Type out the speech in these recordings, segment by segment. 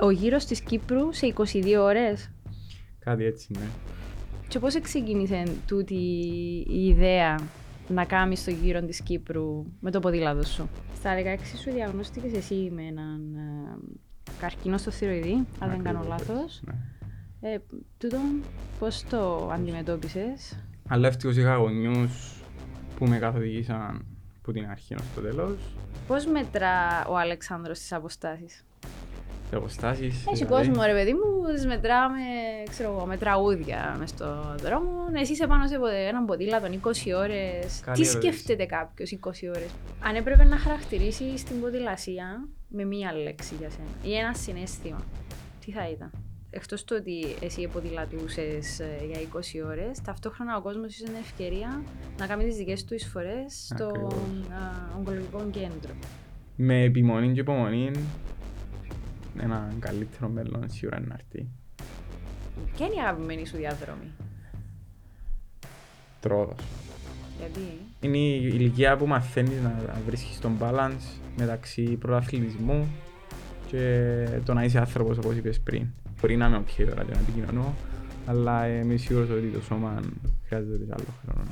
Ο γύρος της Κύπρου σε 22 ώρες. Κάτι έτσι, ναι. Και πώς ξεκίνησε τούτη η ιδέα να κάνεις το γύρο της Κύπρου με το ποδήλατο σου; Στα 16 σου διαγνώστηκες εσύ με έναν ε, καρκίνο στο θηροειδή, αν δεν κάνω λάθος. Ναι. Ε, τούτο πώς το αντιμετώπισες; Αλλά ευτυχώς είχα γονιούς που με καθοδήγησαν από την αρχή ως το τέλος. Πώς μετρά ο Αλεξάνδρος τις αποστάσεις; Τι αποστάσεις. Έχει δηλαδή. κόσμο ρε παιδί μου, τις μετράμε ξέρω εγώ, με τραγούδια μες στο δρόμο. Εσύ είσαι πάνω σε ποδε- έναν ποδήλατο 20 ώρες. Καλή Τι ερώτηση. σκέφτεται κάποιος 20 ώρες; Αν έπρεπε να χαρακτηρίσεις την ποδηλασία με μία λέξη για σένα ή ένα συνέστημα, τι θα ήταν; Εκτός του ότι εσύ ποδηλατούσες ε, για 20 ώρες, ταυτόχρονα ο κόσμος είχε την ευκαιρία να κάνει τις δικές του εισφορές στο Ακριβώς. α, ογκολογικό κέντρο. Με επιμονή και υπομονή ένα καλύτερο μέλλον σίγουρα να έρθει. Ποια είναι η αγαπημένη σου διαδρομή, Τρόδος. γιατί; Είναι η ηλικία που μαθαίνεις να βρίσκεις τον balance μεταξύ πρωταθλητισμού και το να είσαι άνθρωπος όπως είπες πριν. Μπορεί να είμαι ok τώρα και να επικοινωνώ, αλλά είμαι σίγουρος ότι το σώμα χρειάζεται άλλο χρόνο.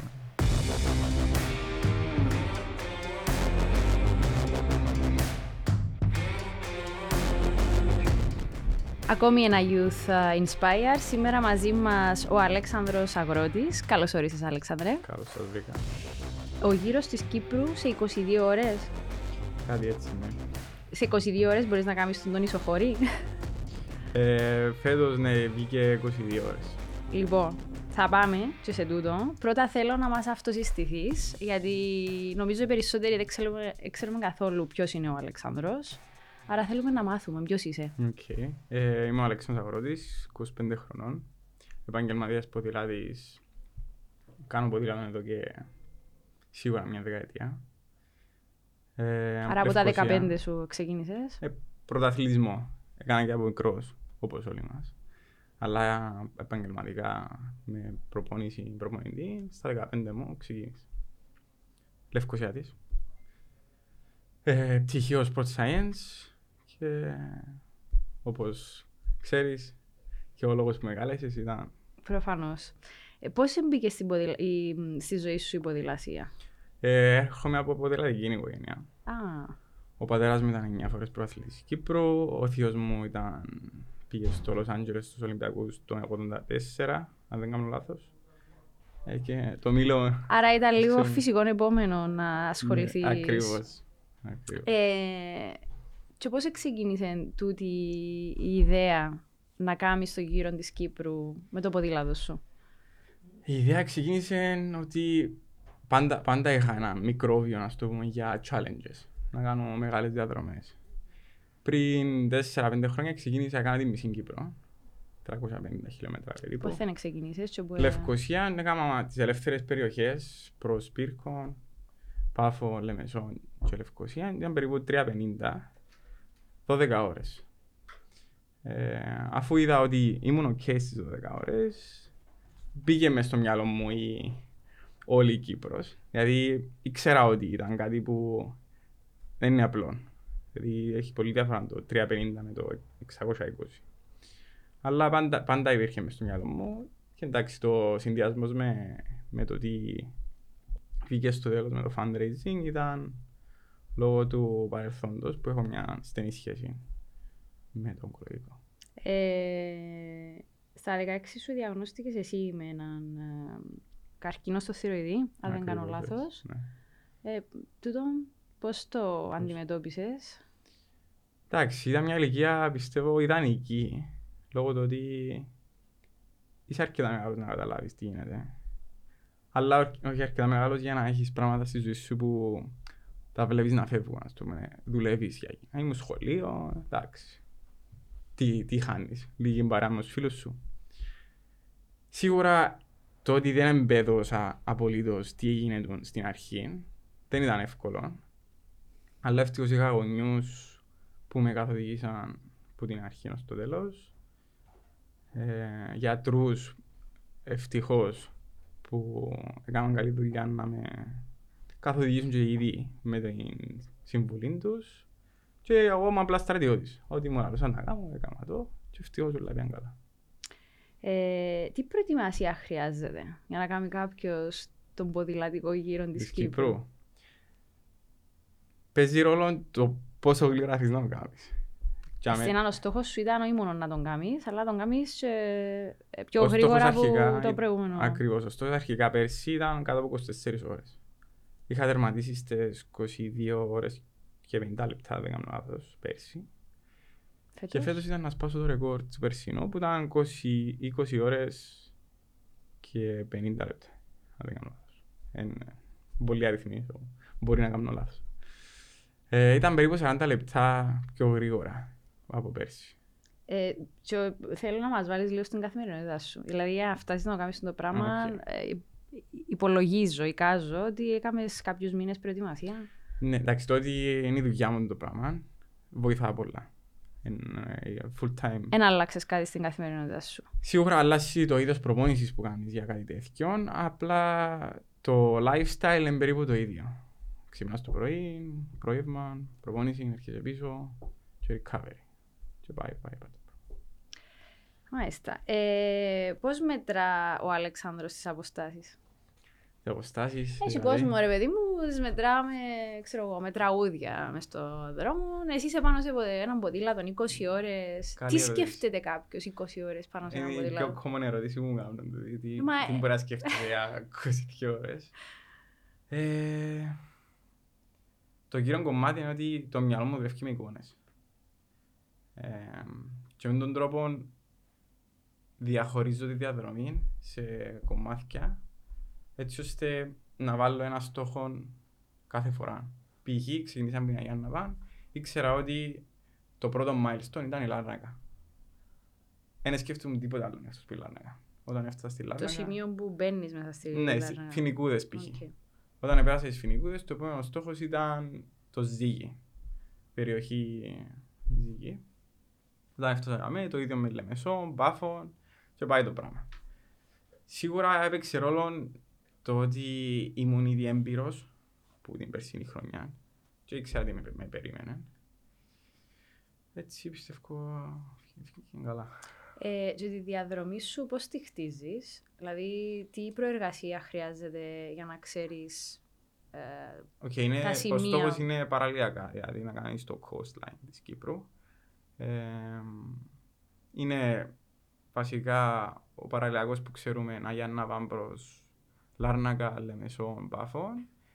Ακόμη ένα Youth uh, Inspire. Σήμερα μαζί μας ο Αλέξανδρος Αγρότης. Καλώς όρισες Αλέξανδρε. Καλώς σας βρήκα. Ο γύρος της Κύπρου σε 22 ώρες. Κάτι έτσι, ναι. Σε 22 ώρες μπορείς να κάνεις τον ισοχωρή. Ε, φέτος ναι, βγήκε 22 ώρες. λοιπόν, θα πάμε και σε τούτο. Πρώτα θέλω να μας αυτοσυστηθείς, γιατί νομίζω οι περισσότεροι δεν ξέρουμε, ξέρουμε καθόλου ποιος είναι ο Αλεξάνδρος. Άρα θέλουμε να μάθουμε ποιος είσαι. Okay. Ε, είμαι ο Αλέξανδρος Αγρότης, 25 χρονών. Επαγγελματίας ποδηλάτης. Κάνω ποδήλατο εδώ και σίγουρα μια δεκαετία. Ε, Άρα από τα Λευκοσία. 15 σου ξεκίνησες. Ε, πρωταθλητισμό. Έκανα και από μικρός, όπως όλοι μας. Αλλά επαγγελματικά με προπονήσει προπονητή, στα 15 μου ξεκίνησα. Λευκοσιάτης. Ε, πτυχίος Sport Science και όπως ξέρεις και ο λόγος που με κάλεσες ήταν Προφανώς. Ε, πώς μπήκε στην ποδηλα... η... στη ζωή σου η ποδηλασία; ε, έρχομαι από ποδηλατική οικογένεια. Α, Ο πατέρας μου ήταν 9 φορές πρωταθλητής της Κύπρου, ο θείος μου ήταν, πήγε στο Λος Άντζελες στους Ολυμπιακούς το 1984, αν δεν κάνω λάθος. Ε, και το Μήλο... άρα ήταν λίγο Ξέρουμε. φυσικό επόμενο να ασχοληθείς. Ναι, ακριβώς. ακριβώς. Ε, και πώς ξεκίνησε τούτη η ιδέα να κάνεις το γύρο της Κύπρου με το ποδήλατο σου; Η ιδέα ξεκίνησε ότι πάντα, πάντα είχα ένα μικρόβιο, να το πούμε, για challenges. Να κάνω μεγάλες διαδρομές. Πριν 4-5 χρόνια ξεκίνησα να κάνω τη μισή Κύπρο. 350 χιλιόμετρα περίπου. Πώς δεν ξεκίνησες και που... Λευκοσία, έκανα τις ελεύθερες περιοχές προς Πύρκο, Πάφο, Λεμεσό και Λευκοσία. Ήταν περίπου 350, 12 ώρες. Ε, αφού είδα ότι ήμουν ok στις 12 ώρες, μπήκε μες στο μυαλό μου η, όλη η Κύπρος. Δηλαδή ήξερα ότι ήταν κάτι που δεν είναι απλό. Δηλαδή έχει πολύ διαφορά το 350 με το 620. Αλλά πάντα, πάντα υπήρχε μες στο μυαλό μου. Και εντάξει, το συνδυασμός με, με το τι βγήκε στο τέλος με το fundraising ήταν λόγω του παρελθόντος που έχω μια στενή σχέση με τον ογκολογικό. Ε, στα 16 σου διαγνώστηκες εσύ με έναν ε, καρκίνο στο θηροειδή, αν δεν κάνω Ακριβώς, λάθος. ναι. Ε, τούτο πώς το αντιμετώπισες; Εντάξει, ήταν μια ηλικία πιστεύω ιδανική λόγω του ότι είσαι αρκετά μεγάλος να καταλάβεις τι γίνεται. Αλλά ό- όχι αρκετά μεγάλος για να έχεις πράγματα στη ζωή σου που τα βλέπεις να φεύγουν, ας πούμε. Δουλεύεις για να ήμουν σχολείο, εντάξει. Τι, τι χάνεις, λίγη παρά με τους φίλους σου. Σίγουρα το ότι δεν εμπέδωσα απολύτως τι έγινε του στην αρχή δεν ήταν εύκολο. Αλλά ευτυχώς είχα γονιούς που με καθοδήγησαν από την αρχή ως το τέλος. Ε, γιατρούς ευτυχώς που έκαναν καλή δουλειά να με καθοδηγήσουν και ήδη με την συμβουλή τους Και εγώ είμαι απλά στρατιώτης. Ό,τι μου άρεσε να κάνω, έκανα το και ευτυχώς όλα πήγαν καλά. Ε, τι προετοιμασία χρειάζεται για να κάνει κάποιος τον ποδηλατικό γύρο της Της Κύπρου; Κύπρου. Παίζει ρόλο το πόσο γλυκά θέλεις να το κάνεις. Και αμέ- Στην ο στόχος σου ήταν όχι μόνο να τον κάνεις, αλλά να τον κάνεις πιο Ο στόχος γρήγορα από αρχικά το ή- προηγούμενο. Ακριβώς. Ο στόχος αρχικά πέρσι ήταν κάτω από 24 ώρες. Είχα τερματίσει στις 22 ώρες και 50 λεπτά, δεν κάνω λάθος, πέρσι. Και Φέτος; φέτος ήταν να σπάσω το ρεκόρ του περσινού που ήταν 20, 20 ώρες και 50 λεπτά. Αν δεν κάνω λάθος. Είναι πολύ αριθμοί, so μπορεί να κάνω λάθος. Ε, ήταν περίπου 40 λεπτά πιο γρήγορα από πέρσι. Ε, και θέλω να μας βάλεις λίγο στην καθημερινότητά σου. Δηλαδή, για να φτάσεις να κάνεις το πράγμα, Οκ. Ε, υπολογίζω, εικάζω ότι έκαμε κάποιους μήνες προετοιμασία. Ναι, εντάξει, το ότι είναι η δουλειά μου το πράγμα βοηθά πολλά. Είναι ε, full time. Εν άλλαξες κάτι στην καθημερινότητά σου. Σίγουρα αλλάζει το είδος προπόνησης που κάνεις για κάτι τέτοιο, απλά το lifestyle είναι περίπου το ίδιο. Ξυπνάς το πρωί, πρόγευμα, προπόνηση, έρχεσαι πίσω και recovery. Και πάει, πάει, πάει. Μάλιστα. Ε, Πώς μετρά ο Αλεξάνδρος τις αποστάσεις; Οι αποστάσεις... Έχει δηλαδή, κόσμο, ρε παιδί μου, τις μετράμε, ξέρω εγώ, με τραγούδια μες στο δρόμο. Εσύ είσαι πάνω σε ποδε- έναν ποδήλατο 20 ώρες. Καλή Τι ερώτηση. σκέφτεται κάποιος 20 ώρες πάνω σε έναν Είναι η ποδήλατο; πιο common ερώτηση που μου κάνουν. δηλαδή, Τι, Μα, τι ε- μπορεί να σκέφτεται για 22 ώρες. Ε, το κύριο κομμάτι είναι ότι το μυαλό μου δουλεύει με εικόνες. Ε, και με τον τρόπο διαχωρίζω τη διαδρομή σε κομμάτια έτσι ώστε να βάλω ένα στόχο κάθε φορά. Π.χ. ξεκινήσαμε την Αγία Ναβάν, ήξερα ότι το πρώτο milestone ήταν η Λάρνακα. Δεν σκέφτομαι τίποτα άλλο εκτός από τη Λάρνακα. Όταν έφτασα στη Το Λάρνακα... σημείο που μπαίνεις μέσα στη Ναι, Λάρνακα. φοινικούδες π.χ. Οκ. Όταν επέρασα στις φοινικούδες, το επόμενο στόχος ήταν το Ζύγι. Περιοχή Ζύγι. Όταν έφτασα με, το ίδιο με Λεμεσό, Μπάφο και πάει το πράγμα. Σίγουρα έπαιξε ρόλο το ότι ήμουν ήδη έμπειρος που την περσίνη χρονιά και ήξερα τι με, με περίμενε. Έτσι πιστεύω βγήκε καλά. Ε, και τη διαδρομή σου πώς τη χτίζεις, δηλαδή τι προεργασία χρειάζεται για να ξέρεις ε, Οκ, είναι, Τα ο σημεία; στόχος είναι παραλιακά, δηλαδή να κάνεις το coastline της Κύπρου. Ε, είναι βασικά ο παραλιακός που ξέρουμε να για να πάμε προς Λάρνακα, Λεμεσό, Πάφο.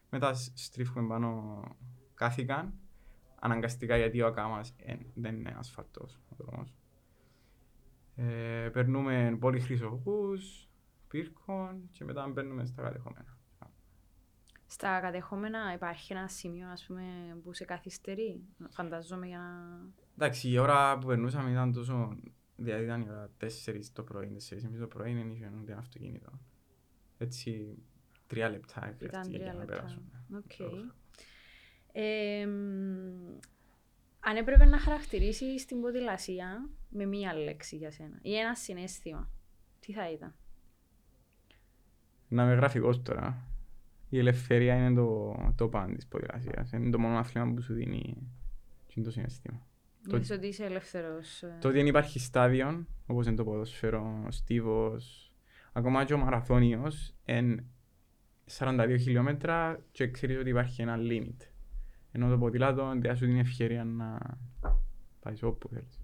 Μετά σ- στρίφουμε πάνω Κάθηκαν, αναγκαστικά γιατί ο Ακάμας ε, δεν είναι ασφαλτός ο δρόμος. Ε, περνούμε πολύ χρυσοχούς, πύρκων και μετά μπαίνουμε στα κατεχόμενα. στα κατεχόμενα υπάρχει ένα σημείο ας πούμε, που σε καθυστερεί, φανταζόμαι για να... Εντάξει, η ώρα που περνούσαμε ήταν τόσο. Δηλαδή ήταν η ώρα 4 το πρωί, 4.30 το πρωί, δεν είχε ούτε ένα αυτοκίνητο. Έτσι, τρία λεπτά Ήταν χρειάστηκε τρία για να λεπτά. περάσουμε. Οκ. Ε, μ, αν έπρεπε να χαρακτηρίσεις την ποδηλασία με μία λέξη για σένα ή ένα συναίσθημα, τι θα ήταν; Να είμαι γραφικός τώρα. Η ελευθερία είναι το, το παν της ποδηλασίας. Είναι το μόνο άθλημα που σου δίνει και είναι το συναισθήμα. Το- Νιώθεις ότι είσαι ελεύθερος. ε, Το ότι δεν υπάρχει στάδιο, όπως είναι το ποδόσφαιρο, ο στίβος, ακόμα και ο μαραθώνιος, είναι 42 χιλιόμετρα και ξέρεις ότι υπάρχει ένα limit. Ενώ το ποδήλατο δεν σου δίνει ευκαιρία να πάεις όπου θέλεις.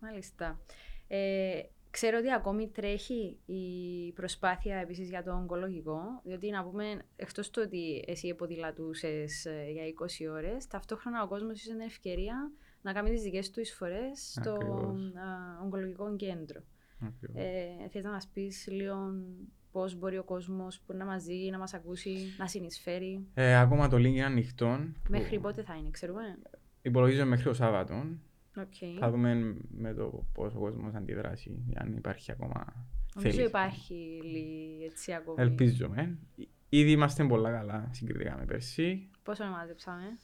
Μάλιστα. Ε, ξέρω ότι ακόμη τρέχει η προσπάθεια επίσης για το ογκολογικό, διότι να πούμε, εκτός του ότι εσύ ποδηλατούσες ε, για 20 ώρες, ταυτόχρονα ο κόσμος είχε την ευκαιρία να κάνει τις δικές του εισφορές στο Ακριβώς. α, ογκολογικό κέντρο. Ακριβώς. Ε, θες να μας πεις λίγο πώς μπορεί ο κόσμος που να μας δει, να μας ακούσει, να συνεισφέρει; Ε, ακόμα το link είναι ανοιχτό. που Μέχρι πότε θα είναι, ξέρουμε; Υπολογίζω μέχρι το Σάββατο. Okay. Θα δούμε με το πώς ο κόσμος αντιδράσει, αν υπάρχει ακόμα Νομίζω θέληση. υπάρχει λι- έτσι ακόμη. Ελπίζουμε. Ήδη είμαστε πολλά καλά συγκριτικά με πέρσι. Πόσο να μαζέψαμε;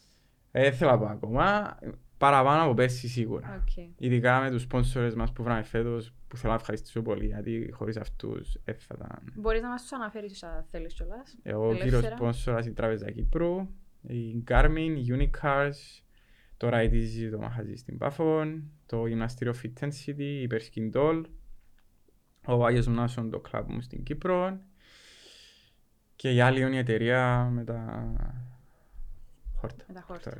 Ε, θέλω να πω ακόμα. Παραπάνω από πέρσι σίγουρα. Okay. Ειδικά με τους sponsors μας που βράμε φέτος, που θέλω να ευχαριστήσω πολύ, γιατί χωρίς αυτούς δεν θα ήταν. Μπορείς να μας τους αναφέρεις αν θέλεις κιόλας. Εγώ, ο κύριος Ελεύθερα. sponsors η Τράπεζα Κύπρου, η Garmin, η Unicars, το RITC το μαχαζί στην Πάφων, το γυμναστήριο Fit Intensity, η Υπερσκιντόλ, ο Άγιος Μνάσον το κλαμπ μου στην Κύπρο και η άλλη είναι η εταιρεία με τα χόρτα. Με τα χόρτα.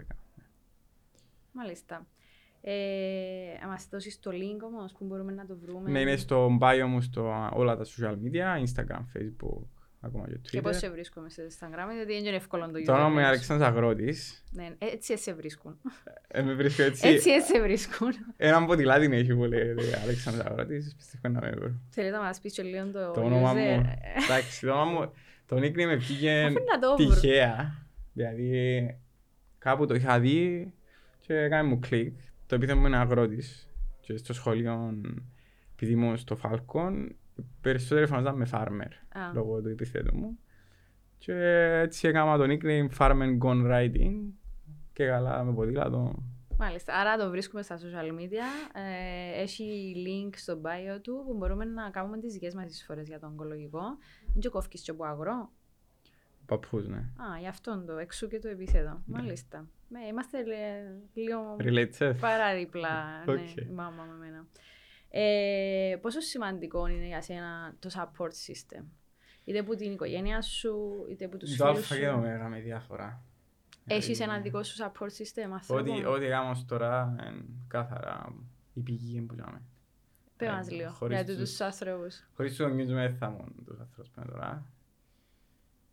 Χορτάρικα. Μάλιστα. Ε, να μας δώσεις το link όμως που μπορούμε να το βρούμε. Ναι, είναι στο bio μου στο όλα τα social media, Instagram, Facebook, ακόμα και Και πώς Twitter. σε βρίσκουμε στο Instagram, γιατί δεν είναι εύκολο το Το όνομα μου είναι username σου. Αλεξάνδρος Αγρότης. Ναι, έτσι σε βρίσκουν. Ε, με βρίσκω έτσι. Έτσι έτσι σε βρίσκουν. Έναν ποτηλάτι έχει που λέγεται Αλεξάνδρος Αγρότης. Πιστεύω να με βρω. Θέλετε να μας πεις και λίγο το, Το όνομα user. μου. Εντάξει, το όνομα μου. Το nickname με βγήκε Αφού να το βρω. τυχαία. Δηλαδή, κάπου το είχα δει και έκανε μου κλικ. Το επίθετο μου είναι αγρότης. Και στο σχολείο, επειδή ήμουν στο Falcon, περισσότερο φαναζόταν με farmer, Α. λόγω του επιθέτου μου. Και έτσι έκανα το nickname Farmer Gone Riding και καλά με ποδήλατο. Μάλιστα. Άρα το βρίσκουμε στα social media. Ε, έχει link στο bio του που μπορούμε να κάνουμε τις δικές μας εισφορές για το ογκολογικό. Δεν και κόφκεις και από αγρό. Παππούς, ναι. Α, γι' αυτόν το, εξού και το επίθετο. Μάλιστα. Ναι, είμαστε λε- λίγο Relate Seth. παράδειπλα, ναι, Οκ. η μάμα με μένα. Ε, πόσο σημαντικό είναι για σένα το support system; Είτε από την οικογένεια σου, είτε από τους Το φίλους αλφα και το σου. μέγα με διάφορα. Έχεις Δηλαδή, ένα δικό σου support system, Ό,τι, ανθρώπων. ό,τι κάνω ως τώρα είναι κάθαρα η πηγή που λέμε. Πες ε, μας λίγο, χωρίς για τους- τους άνθρωπους. Χωρίς τους γονείς μου δεν θα ήμουν τους ανθρώπους που είναι τώρα.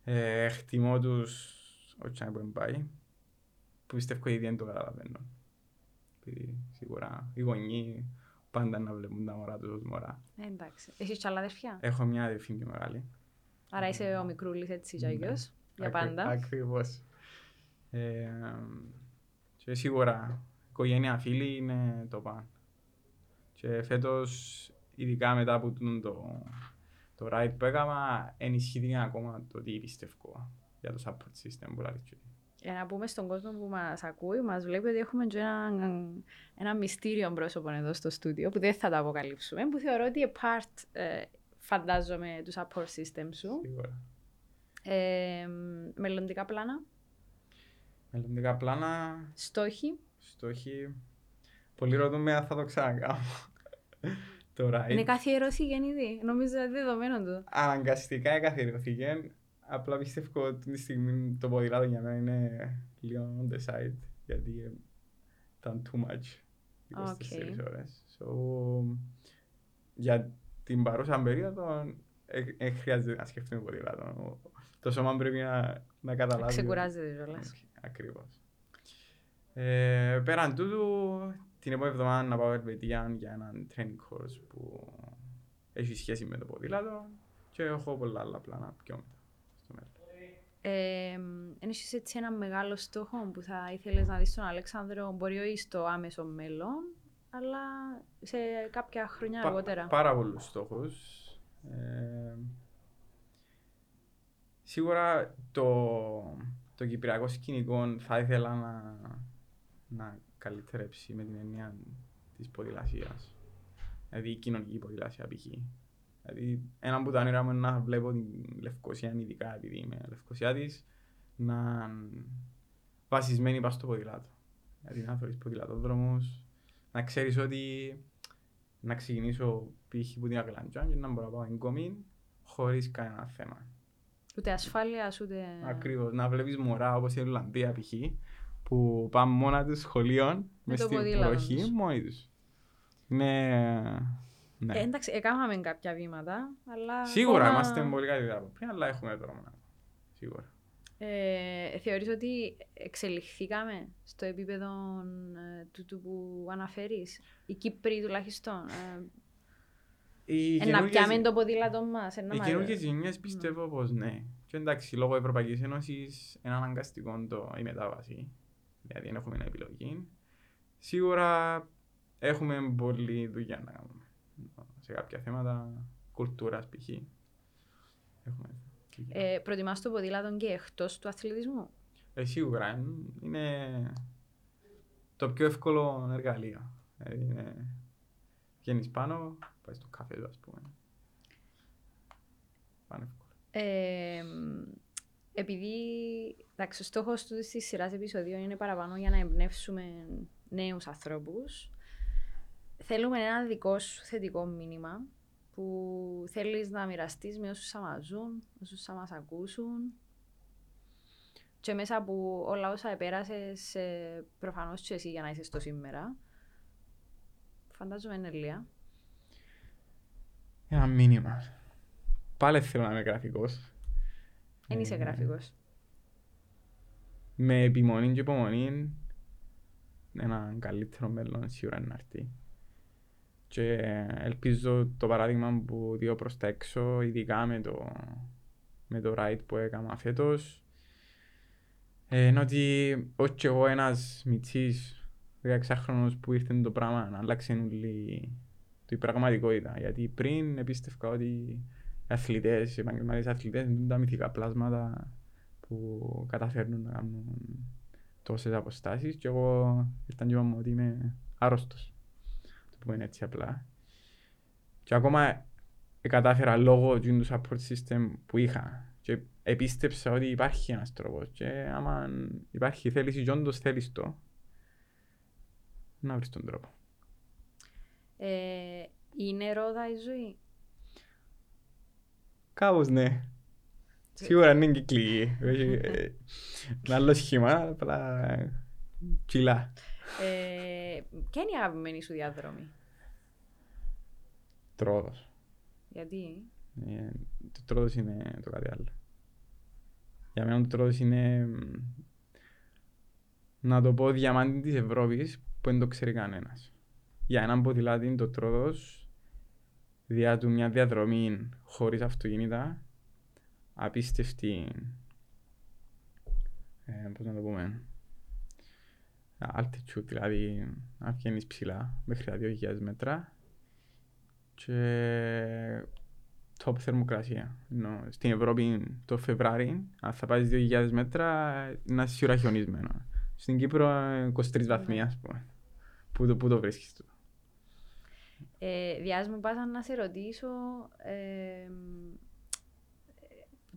Ε, εκτιμώ τους ό,τι που πάει. Που πιστεύω ήδη δεν το καταλαβαίνω. Επειδή σίγουρα οι γονείς πάντα να βλέπουν τα μωρά τους ως μωρά. Ε, εντάξει. Έχεις και άλλα αδερφιά. Έχω μια αδερφή πιο μεγάλη. Άρα είσαι ο μικρούλης έτσι κι Ναι. αλλιώς, για Ακρι- πάντα. Ακριβώς. Ε, και σίγουρα οικογένεια φίλοι είναι το παν. Και φέτος, ειδικά μετά από τούτο το, το ride που έκανα, ενισχύθηκε ακόμα το τι πιστεύω για το support system που λέει. και- Για να πούμε στον κόσμο που μας ακούει, μας βλέπει ότι έχουμε και ένα, ένα μυστήριο πρόσωπο εδώ στο στούντιο που δεν θα το αποκαλύψουμε, που θεωρώ ότι είναι part, ε, φαντάζομαι, του support system σου. Σίγουρα. Ε, μελλοντικά πλάνα, Μελλοντικά πλάνα, στόχοι. στόχοι. Πολλοί ρωτούν αν θα το ξανακάνω. Το ride. Είναι καθιερωθεί ήδη. Νομίζω είναι δεδομένο του. αναγκαστικά εκαθιερωθήκε. Απλά πιστεύω ότι αυτή τη στιγμή το ποδήλατο για μένα είναι λίγο on the side. Γιατί ε, ήταν too much. 24 Οκ. ώρες. So, για την παρούσα περίοδο δεν χρειάζεται να σκεφτούμε ποδήλατο. Το σώμα πρέπει να, να καταλάβει. Ξεκουράζεται κιόλας. Ακριβώς. Ε, πέραν τούτου, την επόμενη εβδομάδα να πάω Ελβετία για έναν training course που έχει σχέση με το ποδήλατο και έχω πολλά άλλα πλάνα πιο μετά. Στο μέλλον. Ε, έχεις έτσι ένα μεγάλο στόχο που θα ήθελες να δεις στον Αλέξανδρο, μπορεί όχι στο άμεσο μέλλον, αλλά σε κάποια χρόνια Πα- αργότερα. πάρα πολλούς στόχους. Ε, σίγουρα το, το κυπριακό σκηνικό θα ήθελα να, να καλυτερέψει με την έννοια της ποδηλασίας. Δηλαδή η κοινωνική ποδηλασία π.χ. Δηλαδή ένα από τα όνειρα μου είναι να βλέπω την Λευκοσία, ειδικά επειδή είμαι Λευκοσιάτης, να βασισμένη πάνω στο ποδηλάτο. Δηλαδή να θεωρείς ποδηλατόδρομους, να ξέρεις ότι να ξεκινήσω π.χ. που την Αγλαντζάν και να μπορώ να πάω εγκόμιν χωρίς κανένα θέμα. Ούτε ασφάλεια, ούτε. Ακριβώς, να βλέπεις μωρά όπως η Ιρλανδία π.χ. που πάνε μόνα τους σχολείων μες το στην ποδήλατο προχή τους. μόνοι τους. Είναι... Ναι. Ε, εντάξει, έκαναμε κάποια βήματα, αλλά. Σίγουρα ακόμα, είμαστε πολύ καλύτερα από πριν, αλλά έχουμε δρόμο να Σίγουρα. Ε, θεωρείς ότι εξελιχθήκαμε στο επίπεδο ε, τούτου που αναφέρεις, οι Κύπροι τουλάχιστον. Ε, Οι ε, να καινούργιες- πιάμε το ποδήλατο μας. ε, να Οι μας- καινούργιες γενιές πιστεύω πως ναι. Και εντάξει, λόγω Ευρωπαϊκής Ένωσης είναι αναγκαστικό το, η μετάβαση. Δηλαδή δεν έχουμε επιλογή. Σίγουρα έχουμε πολλή δουλειά να κάνουμε. Σε κάποια θέματα κουλτούρας π.χ. Έχουμε δουλειά. Ε, προτιμάς το ποδήλατο και εκτός του αθλητισμού; Ε, σίγουρα εν- είναι το πιο εύκολο εργαλείο. Δηλαδή είναι... Βγαίνεις πάνω, πάει στο καφέ του ας πούμε. Πάνε εύκολο. Ε, επειδή εντάξει, ο στόχος του της σειράς επεισοδίων είναι παραπάνω για να εμπνεύσουμε νέους ανθρώπους, θέλουμε ένα δικό σου θετικό μήνυμα που θέλεις να μοιραστείς με όσους θα μας ζουν, όσους θα μας ακούσουν και μέσα από όλα όσα επέρασες ε, προφανώς και εσύ για να είσαι στο σήμερα. Φαντάζομαι είναι Ελία. Ένα μήνυμα. Πάλι θέλω να είμαι γραφικός. Δεν είσαι Ε, γραφικός. Με επιμονή και υπομονή ένα καλύτερο μέλλον σίγουρα να έρθει. Και ελπίζω το παράδειγμα που δίνω προς τα έξω, ειδικά με το, με το ride που έκανα φέτος, ε, είναι ότι όχι και εγώ ένας μητσής 16χρονος που ήρθε το πράγμα να αλλάξει όλη η πραγματικότητα. Γιατί πριν επίστευκα ότι οι αθλητές, οι επαγγελματίες αθλητές είναι τα μυθικά πλάσματα που καταφέρνουν να κάνουν τόσες αποστάσεις και εγώ ήρθαν και είπαμε ότι είμαι άρρωστος. Το πούμε έτσι απλά. Και ακόμα κατάφερα λόγω του support system που είχα και επίστεψα ότι υπάρχει ένας τρόπος και άμα υπάρχει θέληση και όντως θέλεις το να βρεις τον τρόπο. Ε, είναι ρόδα η ζωή; Κάπως ναι. Σίγουρα είναι κυκλική. Έχει, ε, Ένα άλλο σχήμα, απλά κιλά. Ε, ποια είναι η αγαπημένη σου διαδρομή, Τρόδος. γιατί; Ε, Το τρόδος είναι το κάτι άλλο. Για μένα το τρόδος είναι μ, να το πω διαμάντι της Ευρώπης που δεν το ξέρει κανένας. Για έναν ποδηλάτη το τρόδος διά του μια διαδρομή χωρίς αυτοκίνητα απίστευτη ε, πώς να το πούμε altitude δηλαδή να βγαίνεις ψηλά μέχρι τα 2.000 μέτρα και top θερμοκρασία. Ενώ στην Ευρώπη το Φεβράρι, αν θα πάει 2.000 μέτρα, να είσαι σίγουρα χιονισμένο. Στην Κύπρο ε, 23 βαθμοί, ας πούμε. Πού το, πού το βρίσκεις του. Ε, Διάς μου πάσα να σε ρωτήσω ε,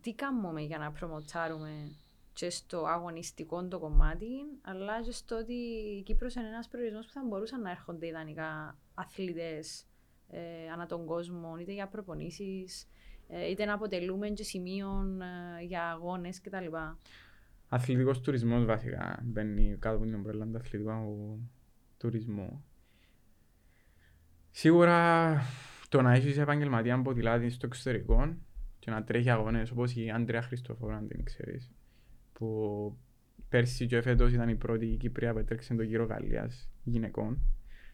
τι κάνουμε για να προμοτσάρουμε και στο αγωνιστικό το κομμάτι, αλλά και στο ότι η Κύπρος είναι ένας προορισμός που θα μπορούσαν να έρχονται ιδανικά αθλητές ε, ανά τον κόσμο, είτε για προπονήσεις, ε, είτε να αποτελούμε και σημείων ε, για αγώνες κτλ. Αθλητικός τουρισμός βασικά μπαίνει κάτω από την ομπρέλα του αθλητικού τουρισμού. Σίγουρα το να έχεις επαγγελματία ποδηλάτης στο εξωτερικό και να τρέχει αγώνες όπως η Άντρια Χριστοφόρου, αν την ξέρεις, που πέρσι και φέτος ήταν η πρώτη Κύπρια που έτρεξε το γύρο Γαλλίας γυναικών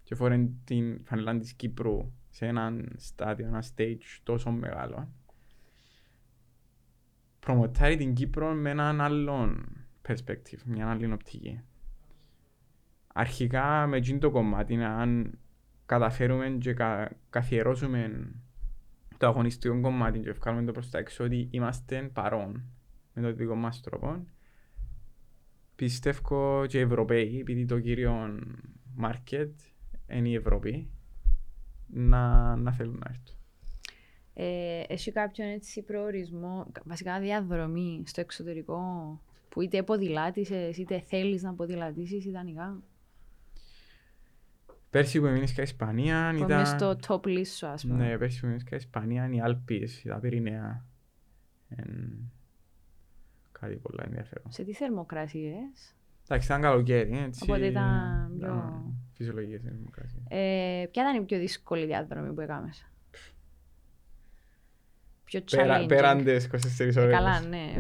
και φόρεν την φανελά της Κύπρου σε έναν στάδιο, ένα stage τόσο μεγάλο. Προμοτάρει την Κύπρο με έναν άλλον perspective, μια άλλη οπτική. Αρχικά με εκείνο το κομμάτι, αν καταφέρουμε και κα, καθιερώσουμε το αγωνιστικό κομμάτι και βγάλουμε το προς τα έξω ότι είμαστε παρόν με το δικό μας τρόπο, πιστεύω και οι Ευρωπαίοι, επειδή το κύριο market είναι η Ευρώπη, να, να θέλουν να έρθουν. Ε, έχει κάποιον έτσι προορισμό, βασικά διαδρομή στο εξωτερικό που είτε ποδηλάτησες είτε θέλεις να ποδηλατήσεις ιδανικά; Πέρσι που έμεινες και Ισπανία Που είναι ήταν... στο top list σου ας πούμε. Ναι, πέρσι που έμεινες και Ισπανία είναι οι Άλπεις, τα Πυρηναία. Εν... Κάτι πολλά ενδιαφέρον. Σε τι θερμοκρασίες; Εντάξει, ήταν καλοκαίρι, έτσι. Οπότε ήταν πιο- ήταν Φυσιολογικές οι θερμοκρασίες. Ε, ποια ήταν η πιο δύσκολη διαδρομή που έκαμες; Πιο Πέρα, challenging. πέραν τις 24 ώρες. καλά, ναι.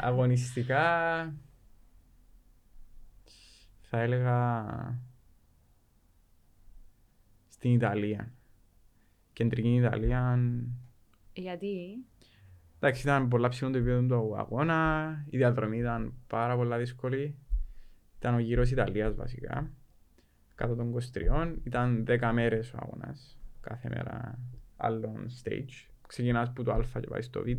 Αγωνιστικά θα έλεγα στην Ιταλία. Κεντρική Ιταλία. Γιατί; Εντάξει, ήταν πολλά ψηλό το επίπεδο του αγώνα. Η διαδρομή ήταν πάρα πολλά δύσκολη. Ήταν ο γύρος Ιταλίας βασικά. Κάτω των 23. Ήταν 10 μέρες ο αγώνας. Κάθε μέρα άλλον stage. Ξεκινάς από το Α και πάει στο Β. Ε,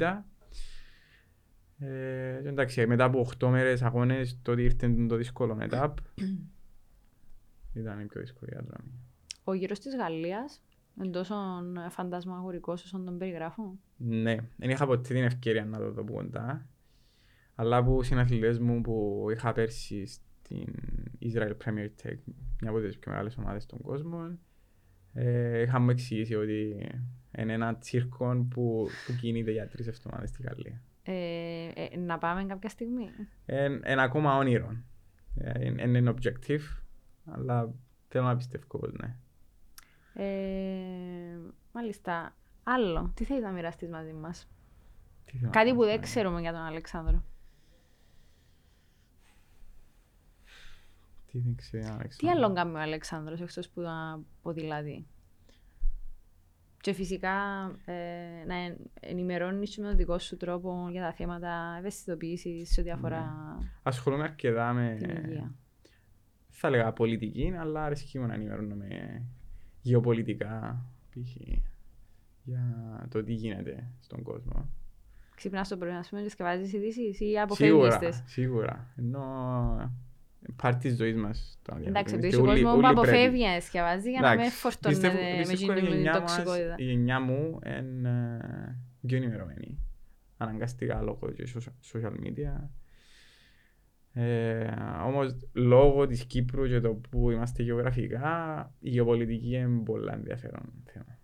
και εντάξει, μετά από 8 μέρες αγώνες, τότε ήρθε το δύσκολο etap. Ήταν η πιο δύσκολη διαδρομή. Ο γύρος της Γαλλίας είναι τόσο φαντασμαγορικός όσο τον περιγράφω. Ναι, δεν είχα ποτέ την ευκαιρία να το δω από κοντά. Αλλά από συναθλητές μου που είχα πέρσι στην Israel Premier Tech, μια από τις πιο μεγάλες ομάδες στον κόσμο, ε, είχα μου εξηγήσει ότι είναι ένα τσίρκο που, που κινείται για τρεις εβδομάδες στη Γαλλία. Ε, ε, να πάμε κάποια στιγμή; Είναι ακόμα όνειρο. Ε, Είναι ένα objective, αλλά θέλω να πιστεύω πως ναι. Ε, μάλιστα. Άλλο, τι θέλει να μοιραστεί μαζί μας; Τι θέλω να Κάτι πω, που δεν ναι. ξέρουμε για τον Αλεξάνδρο. Τι δεν ξέρω, Αλέξανδρο. Τι άλλο κάνει ο Αλεξάνδρος εκτός που να ποδηλατεί. Και φυσικά ε, να εν- ενημερώνεις με τον δικό σου τρόπο για τα θέματα ευαισθητοποίησης σε ό,τι αφορά Ασχολούμαι αρκετά με, την υγεία. θα έλεγα πολιτική, αλλά αρέσκει μου να ενημερώνομαι γεωπολιτικά, π.χ. για το τι γίνεται στον κόσμο. Ξυπνάς το πρωί να πούμε και σκευάζεις ειδήσεις ή αποφεύγεις Σίγουρα, τες. σίγουρα. Ενώ πάρει της ζωής μας. το να Εντάξει, διαφημίζεις το και ο όλοι- κόσμος που όλοι πρέπει. αποφεύγει να σκευάζει για να μην Εντάξει, φορτώνεται πιστεύω- με πιστεύω εκείνη η την γενιά μας- τοξικότητα. Η γενιά μου είναι ε, πιο ενημερωμένη. Αναγκαστικά λόγω και socia- social media. Ε, όμως λόγω της Κύπρου και το που είμαστε γεωγραφικά, η γεωπολιτική είναι πολύ ενδιαφέρον θέμα.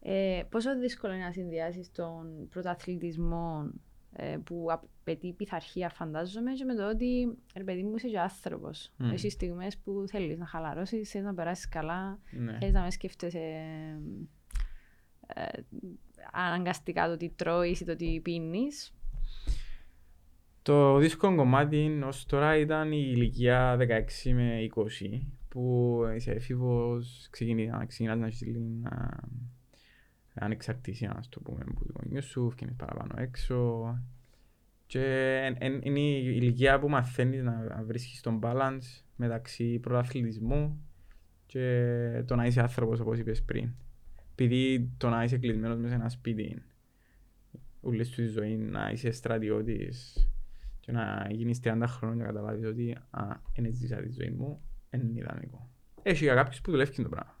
Ε, πόσο δύσκολο είναι να συνδυάσεις τον πρωταθλητισμό ε, που απαιτεί πειθαρχία, φαντάζομαι, και με το ότι ρε παιδί μου είσαι και άνθρωπος. Μμ. Έχεις στιγμές που θέλεις να χαλαρώσεις, θέλεις να περάσεις καλά, Ναι. θέλεις να μην σκέφτεσαι ε, αναγκαστικά το τι τρώεις ή το τι πίνεις. Το δύσκολο κομμάτι ως τώρα ήταν η ηλικία 16 με 20 που είσαι έφηβος, ξεκινά, ξεκινάς να έχεις λίγη α, ανεξαρτησία, να το πούμε, που το γονιούς σου, βγαίνεις παραπάνω έξω και εν- εν- είναι η ηλικία που μαθαίνεις να να βρίσκεις τον balance μεταξύ πρωταθλητισμού και το να είσαι άνθρωπος όπως είπες πριν. Επειδή το να είσαι κλεισμένος μέσα σε ένα σπίτι όλη σου τη ζωή να είσαι στρατιώτης και να γίνεις 30 χρόνια και να καταλάβεις ότι α, είναι ζήσα τη ζωή μου, δεν είναι ιδανικό. Έχει για κάποιους που δουλεύει το πράγμα.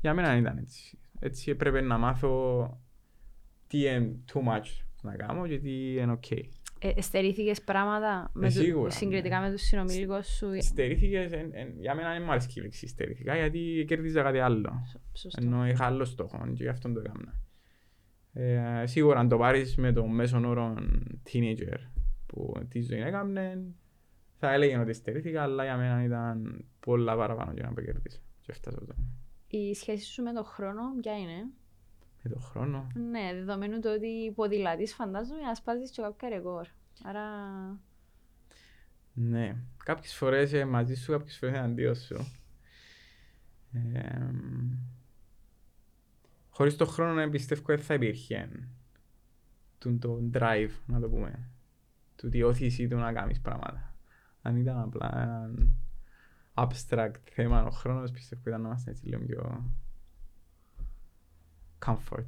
Για μένα δεν ήταν έτσι. Έτσι έπρεπε να μάθω τι είναι too much να κάνω και τι είναι ok. Ε, Στερήθηκε πράγματα με του- σίγουρα, συγκριτικά ναι. με τους συνομιλικού σου. Στερήθηκες, εν- εν- για μένα δεν μου αρέσει η λέξη στερήθηκα γιατί κέρδιζα κάτι άλλο. Σωστό. Ενώ είχα άλλο στόχο και γι' αυτό το έκανα. Ε, σίγουρα αν το πάρεις με το μέσον όρο teenager που τη ζωή έκαμνε, θα έλεγε ότι στερήθηκα, αλλά για μένα ήταν πολλά παραπάνω για να το κερδίσω. Και έφτασα εδώ. Η σχέση σου με τον χρόνο, ποια είναι; Με τον χρόνο; Ναι, δεδομένου το ότι ποδηλατής φαντάζομαι να σπάζεις και κάποια ρεκόρ. Άρα, Ναι. Κάποιες φορές ε, μαζί σου, κάποιες φορές εναντίον σου. Ε, χωρίς τον χρόνο ε, πιστεύω δεν θα υπήρχε το, το drive, να το πούμε. Του τη όθηση του να κάνεις πράγματα. Αν ήταν απλά ένα abstract θέμα ο χρόνος, πιστεύω ήταν να είμαστε έτσι λίγο πιο comfort.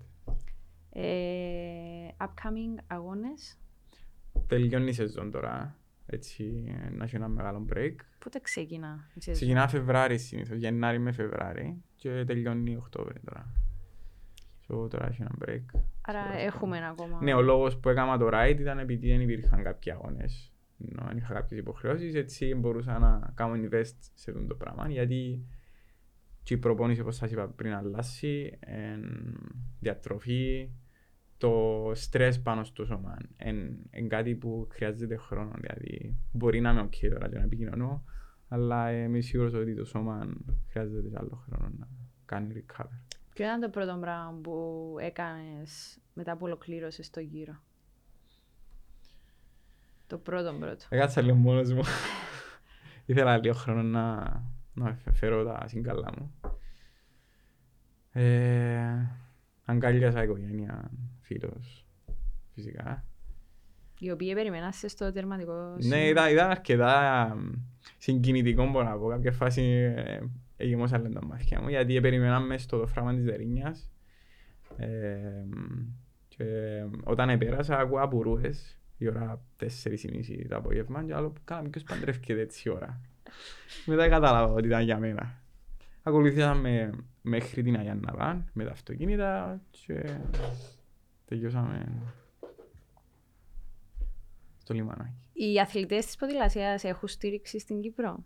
ε, upcoming αγώνες, Τελειώνει η σεζόν τώρα, έτσι ε, να έχει ένα μεγάλο break. πότε ξεκινά η σεζόν; Ξεκινά Φεβράρι συνήθως, Γενάρη με Φεβράρι και τελειώνει Οκτώβρη τώρα. So, τώρα έχει ένα break. Άρα Σίγουρα. έχουμε ένα ακόμα. Ναι, ο λόγος που έκανα το ride ήταν επειδή δεν υπήρχαν κάποιοι αγώνες. Ενώ δεν είχα κάποιες υποχρεώσεις, έτσι μπορούσα να κάνω invest σε αυτό το πράγμα. Γιατί και η προπόνηση, όπως σας είπα πριν, αλλάσει, εν, διατροφή, το στρες πάνω στο σώμα. Είναι κάτι που χρειάζεται χρόνο. Δηλαδή, μπορεί να είμαι ok τώρα και να επικοινωνώ, αλλά είμαι σίγουρος ότι το σώμα χρειάζεται και άλλο χρόνο να κάνει recover. Ποιο ήταν το πρώτο πράγμα που έκανες μετά που ολοκλήρωσες το γύρο; Το πρώτο πρώτο. Έκατσα λίγο μόνος μου. Ήθελα λίγο χρόνο να, να φέρω τα συγκαλά μου. Ε, αγκάλιασα οικογένεια, φίλος, φυσικά. Οι οποίοι περιμέναν σε στο τερματικό Ναι, σημείο. ήταν, ήταν αρκετά μ, συγκινητικό μπορώ να πω. Κάποια φάση ε, εγεμόσαν λένε τα μάτια μου γιατί περιμέναμε στο το φράγμα της Δερίνιας ε, μ, και όταν επέρασα ακούω απορούες η ώρα 4.30 το απόγευμα και άλλο κάνα ποιος παντρεύκεται έτσι η ώρα. Μετά κατάλαβα ότι ήταν για μένα. Ακολουθήσαμε μέχρι την Αγία Ναβάν με τα αυτοκίνητα και τελειώσαμε στο λιμάνι. Οι αθλητές της ποδηλασίας έχουν στήριξη στην Κύπρο;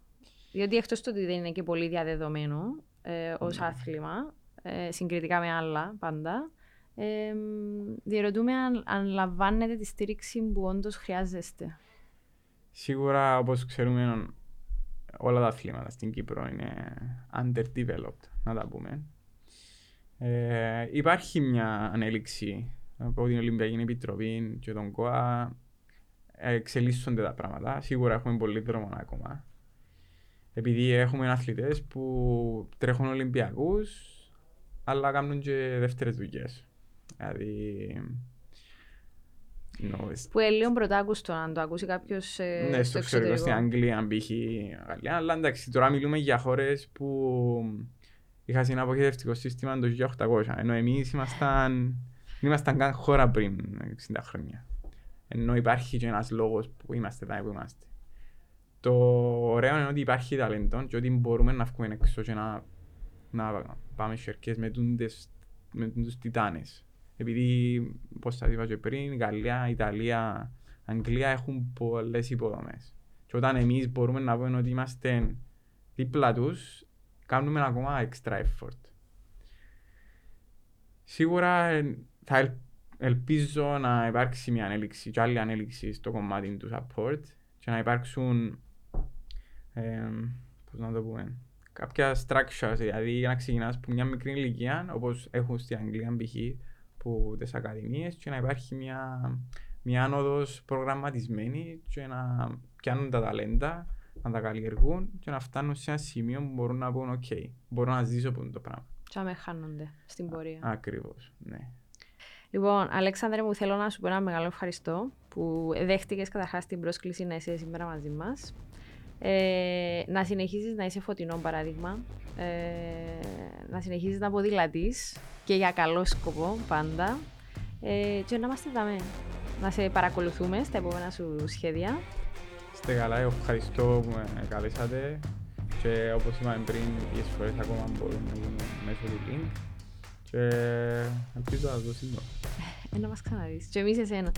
Διότι εκτός του ότι δεν είναι και πολύ διαδεδομένο ε, ως Ναι. άθλημα, ε, συγκριτικά με άλλα πάντα, ε, διερωτούμε αν, αν λαμβάνετε τη στήριξη που όντως χρειάζεστε. Σίγουρα, όπως ξέρουμε, όλα τα αθλήματα στην Κύπρο είναι underdeveloped, να τα πούμε. Ε, υπάρχει μια ανέλυξη από την Ολυμπιακή Επιτροπή και τον ΚΟΑ. Ε, εξελίσσονται τα πράγματα. Σίγουρα έχουμε πολύ δρόμο ακόμα. Επειδή έχουμε αθλητές που τρέχουν Ολυμπιακούς, αλλά κάνουν και δεύτερες δουλειές. Δηλαδή, no, Που είναι λίγο πρωτάκουστο αν το ακούσει κάποιος ε, ναι, στο στο εξωτερικό, στην εξωτερικό. Αγγλία, π.χ. Γαλλία. Αλλά εντάξει, τώρα μιλούμε για χώρες που είχαν ένα αποχαιρετικό σύστημα το 1800. Ενώ εμείς ήμασταν, δεν ήμασταν καν χώρα πριν 60 χρόνια. Ενώ υπάρχει και ένας λόγος που είμαστε εδώ που είμαστε. Το ωραίο είναι ότι υπάρχει ταλέντο και ότι μπορούμε να βγούμε έξω και να, να πάμε σερκές με, τούντες, με τους τιτάνες. Επειδή, όπως σας είπα και πριν, Γαλλία, Ιταλία, Αγγλία έχουν πολλές υποδομές. Και όταν εμείς μπορούμε να πούμε ότι είμαστε δίπλα τους, κάνουμε ακόμα extra effort. Σίγουρα ε, θα ελ- ελπίζω να υπάρξει μια ανέλυξη και άλλη ανέλυξη στο κομμάτι του support και να υπάρξουν ε, πώς να το πούμε, κάποια structures, δηλαδή για να ξεκινάς από μια μικρή ηλικία, όπως έχουν στην Αγγλία π.χ. που τις ακαδημίες και να υπάρχει μια, μια άνοδος προγραμματισμένη και να πιάνουν τα ταλέντα, να τα καλλιεργούν και να φτάνουν σε ένα σημείο που μπορούν να πούν «ΟΚ, μπορώ να ζήσω από το πράγμα». Και να με χάνονται στην πορεία. Ακριβώς, ναι. Λοιπόν, Αλέξανδρε, μου θέλω να σου πω ένα μεγάλο ευχαριστώ που δέχτηκες καταρχάς την πρόσκληση να είσαι σήμερα μαζί μας. Ε, να συνεχίζεις να είσαι φωτεινό παράδειγμα, ε, να συνεχίζεις να ποδηλατείς και για καλό σκοπό πάντα ε, και να είμαστε δαμέ. Να σε παρακολουθούμε στα επόμενα σου σχέδια. Είστε καλά, εγώ ευχαριστώ που με καλέσατε και όπως είπαμε πριν, τις φορές ακόμα μπορούν να γίνουν μέσω του link και ελπίζω να δω σύντομα. Ε, να μας ξαναδείς. Και εμείς εσένα.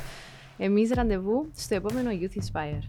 Εμείς ραντεβού στο επόμενο Youth Inspire.